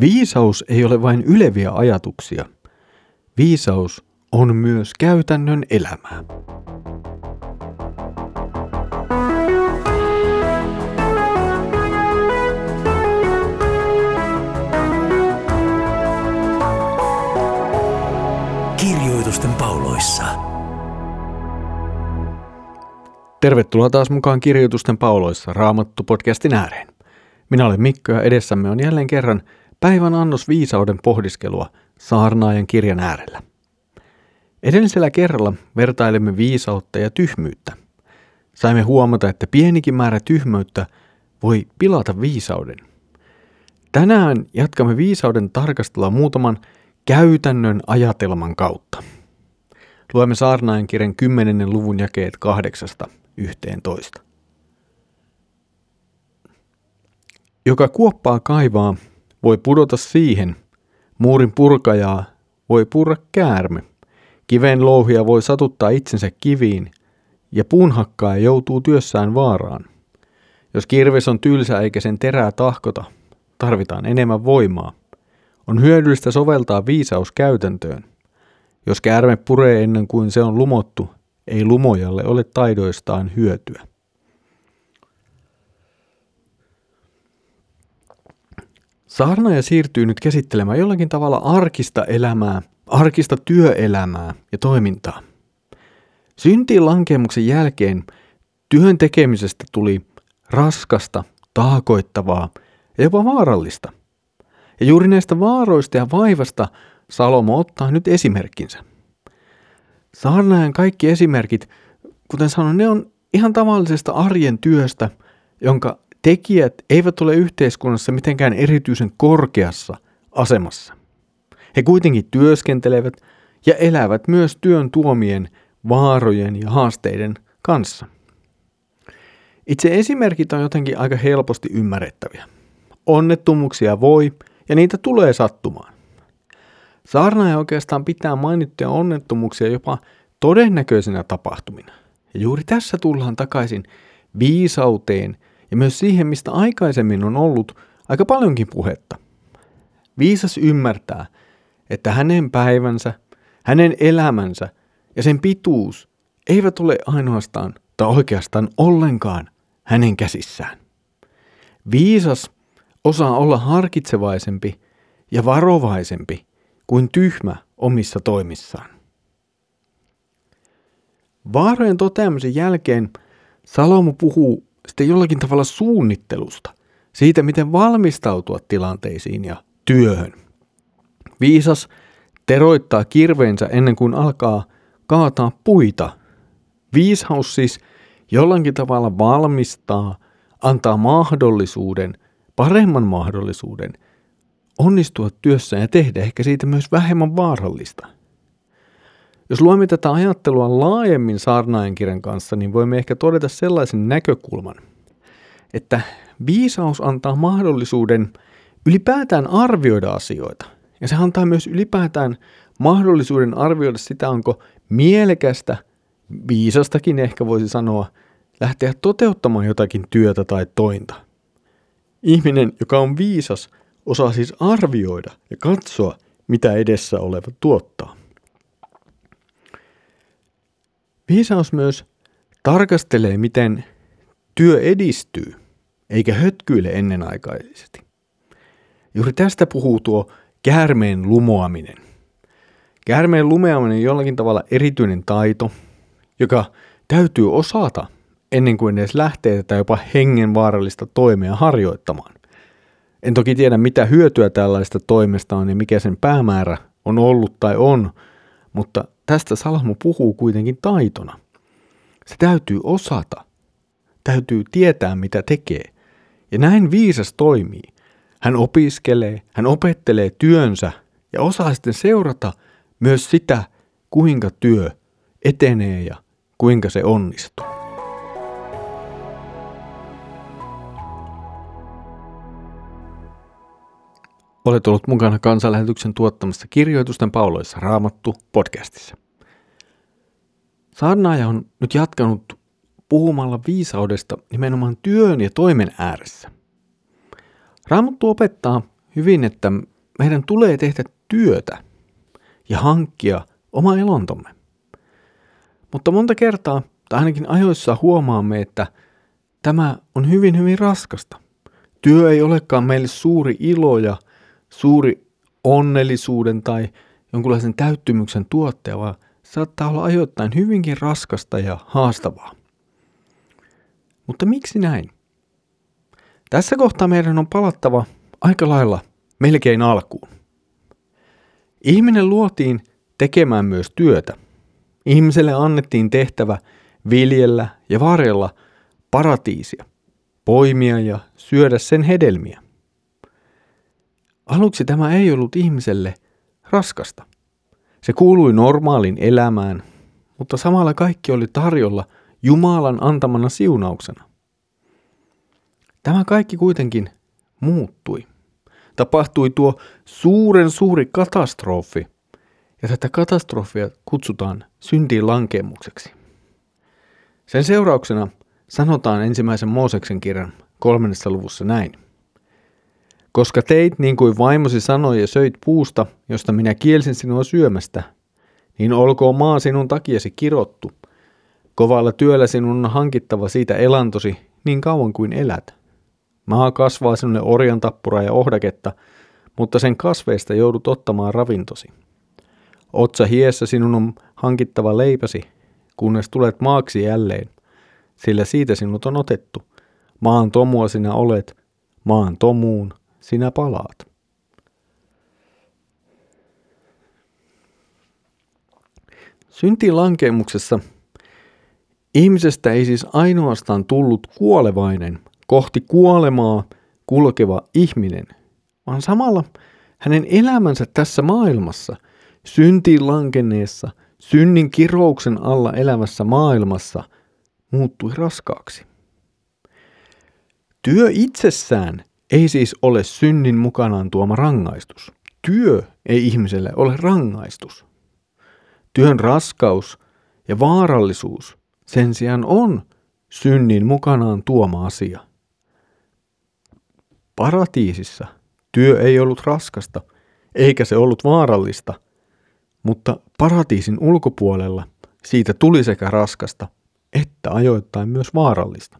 Viisaus ei ole vain yleviä ajatuksia. Viisaus on myös käytännön elämää. Kirjoitusten pauloissa. Tervetuloa taas mukaan Kirjoitusten pauloissa Raamattu-podcastin ääreen. Minä olen Mikko ja edessämme on jälleen kerran päivän annos viisauden pohdiskelua saarnaajan kirjan äärellä. Edellisellä kerralla vertailemme viisautta ja tyhmyyttä. Saimme huomata, että pienikin määrä tyhmyyttä voi pilata viisauden. Tänään jatkamme viisauden tarkastelua muutaman käytännön ajatelman kautta. Luemme saarnaajan kirjan 10. luvun jakeet 8-11. Joka kuoppaa kaivaa, voi pudota siihen. Muurin purkajaa voi purra käärme. Kiven louhia voi satuttaa itsensä kiviin, ja puunhakkaaja joutuu työssään vaaraan. Jos kirves on tylsä eikä sen terää tahkota, tarvitaan enemmän voimaa. On hyödyllistä soveltaa viisaus käytäntöön. Jos käärme puree ennen kuin se on lumottu, ei lumojalle ole taidoistaan hyötyä. Saarnaaja siirtyy nyt käsittelemään jollakin tavalla arkista elämää, arkista työelämää ja toimintaa. Syntiin lankemuksen jälkeen työn tekemisestä tuli raskasta, taakoittavaa ja jopa vaarallista. Ja juuri näistä vaaroista ja vaivasta Salomo ottaa nyt esimerkkinsä. Saarnaajan kaikki esimerkit, kuten sanoin, ne on ihan tavallisesta arjen työstä, jonka tekijät eivät ole yhteiskunnassa mitenkään erityisen korkeassa asemassa. He kuitenkin työskentelevät ja elävät myös työn tuomien vaarojen ja haasteiden kanssa. Itse esimerkit on jotenkin aika helposti ymmärrettäviä. Onnettomuuksia voi ja niitä tulee sattumaan. Saarnaaja oikeastaan pitää mainittuja onnettomuuksia jopa todennäköisenä tapahtumina. Ja juuri tässä tullaan takaisin viisauteen ja myös siihen, mistä aikaisemmin on ollut aika paljonkin puhetta. Viisas ymmärtää, että hänen päivänsä, hänen elämänsä ja sen pituus eivät ole ainoastaan tai oikeastaan ollenkaan hänen käsissään. Viisas osaa olla harkitsevaisempi ja varovaisempi kuin tyhmä omissa toimissaan. Vaarojen toteamisen jälkeen Salomo puhuu sitten jollakin tavalla suunnittelusta, siitä miten valmistautua tilanteisiin ja työhön. Viisas teroittaa kirveensä ennen kuin alkaa kaataa puita. Viisaus siis jollakin tavalla valmistaa, antaa mahdollisuuden, paremman mahdollisuuden onnistua työssä ja tehdä ehkä siitä myös vähemmän vaarallista. Jos luemme tätä ajattelua laajemmin saarnaajan kirjan kanssa, niin voimme ehkä todeta sellaisen näkökulman, että viisaus antaa mahdollisuuden ylipäätään arvioida asioita. Ja se antaa myös ylipäätään mahdollisuuden arvioida sitä, onko mielekästä, viisastakin ehkä voisi sanoa, lähteä toteuttamaan jotakin työtä tai tointa. Ihminen, joka on viisas, osaa siis arvioida ja katsoa, mitä edessä oleva tuottaa. Viisaus myös tarkastelee, miten työ edistyy, eikä hötkyile ennenaikaisesti. Juuri tästä puhuu tuo käärmeen lumoaminen. Käärmeen lumeaminen on jollakin tavalla erityinen taito, joka täytyy osata ennen kuin edes lähtee tätä jopa hengenvaarallista toimea harjoittamaan. En toki tiedä, mitä hyötyä tällaista toimesta on ja mikä sen päämäärä on ollut tai on, mutta tästä Salmo puhuu kuitenkin taitona. Se täytyy osata. Täytyy tietää, mitä tekee. Ja näin viisas toimii. Hän opiskelee, hän opettelee työnsä ja osaa sitten seurata myös sitä, kuinka työ etenee ja kuinka se onnistuu. Olet ollut mukana kansanlähetyksen tuottamassa kirjoitusten pauloissa Raamattu podcastissa. Saarnaaja on nyt jatkanut puhumalla viisaudesta nimenomaan työn ja toimen ääressä. Raamattu opettaa hyvin, että meidän tulee tehdä työtä ja hankkia oma elontomme. Mutta monta kertaa, tai ainakin ajoissa huomaamme, että tämä on hyvin hyvin raskasta. Työ ei olekaan meille suuri ilo ja suuri onnellisuuden tai jonkunlaisen täyttymyksen tuottaja, vaan saattaa olla ajoittain hyvinkin raskasta ja haastavaa. Mutta miksi näin? Tässä kohtaa meidän on palattava aika lailla melkein alkuun. Ihminen luotiin tekemään myös työtä. Ihmiselle annettiin tehtävä viljellä ja varjella paratiisia, poimia ja syödä sen hedelmiä. Aluksi tämä ei ollut ihmiselle raskasta. Se kuului normaalin elämään, mutta samalla kaikki oli tarjolla Jumalan antamana siunauksena. Tämä kaikki kuitenkin muuttui. Tapahtui tuo suuren suuri katastrofi, ja tätä katastrofia kutsutaan syntiin lankemukseksi. Sen seurauksena sanotaan ensimmäisen Mooseksen kirjan kolmannessa luvussa näin. Koska teit niin kuin vaimosi sanoi ja söit puusta, josta minä kielsin sinua syömästä, niin olkoon maa sinun takiasi kirottu. Kovalla työllä sinun on hankittava siitä elantosi niin kauan kuin elät. Maa kasvaa sinulle orjan tappuraa ja ohdaketta, mutta sen kasveista joudut ottamaan ravintosi. Otsa hiessä sinun on hankittava leipäsi, kunnes tulet maaksi jälleen, sillä siitä sinut on otettu. Maan tomua sinä olet, maan tomuun sinä palaat. Syntiin lankemuksessa ihmisestä ei siis ainoastaan tullut kuolevainen, kohti kuolemaa kulkeva ihminen, vaan samalla hänen elämänsä tässä maailmassa, syntiin lankenneessa, synnin kirouksen alla elävässä maailmassa, muuttui raskaaksi. Työ itsessään ei siis ole synnin mukanaan tuoma rangaistus. Työ ei ihmiselle ole rangaistus. Työn raskaus ja vaarallisuus sen sijaan on synnin mukanaan tuoma asia. Paratiisissa työ ei ollut raskasta, eikä se ollut vaarallista, mutta paratiisin ulkopuolella siitä tuli sekä raskasta että ajoittain myös vaarallista.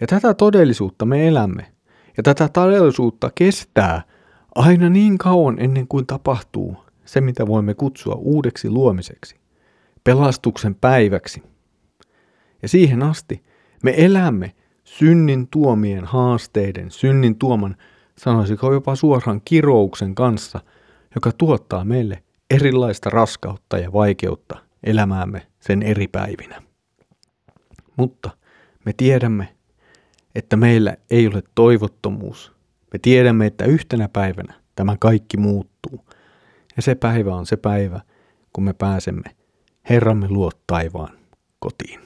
Ja tätä todellisuutta me elämme, ja tätä todellisuutta kestää aina niin kauan ennen kuin tapahtuu se, mitä voimme kutsua uudeksi luomiseksi, pelastuksen päiväksi. Ja siihen asti me elämme synnin tuomien haasteiden, synnin tuoman, sanoisiko jopa suoraan kirouksen kanssa, joka tuottaa meille erilaista raskautta ja vaikeutta elämäämme sen eri päivinä. Mutta me tiedämme, että meillä ei ole toivottomuus. Me tiedämme, että yhtenä päivänä tämä kaikki muuttuu. Ja se päivä on se päivä, kun me pääsemme Herramme luo taivaan kotiin.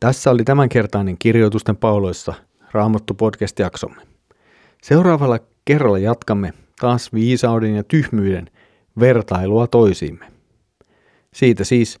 Tässä oli tämänkertainen kirjoitusten pauloissa Raamattu podcast-jaksomme. Seuraavalla kerralla jatkamme taas viisauden ja tyhmyyden vertailua toisiimme. Siitä siis